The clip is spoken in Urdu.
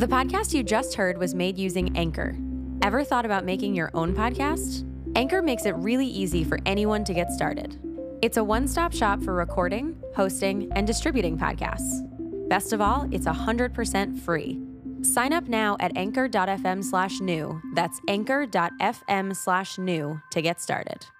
making your podcasters really easy for one gets a one stop shop for recording distributing free sign up now at ایف ایمرش گیٹ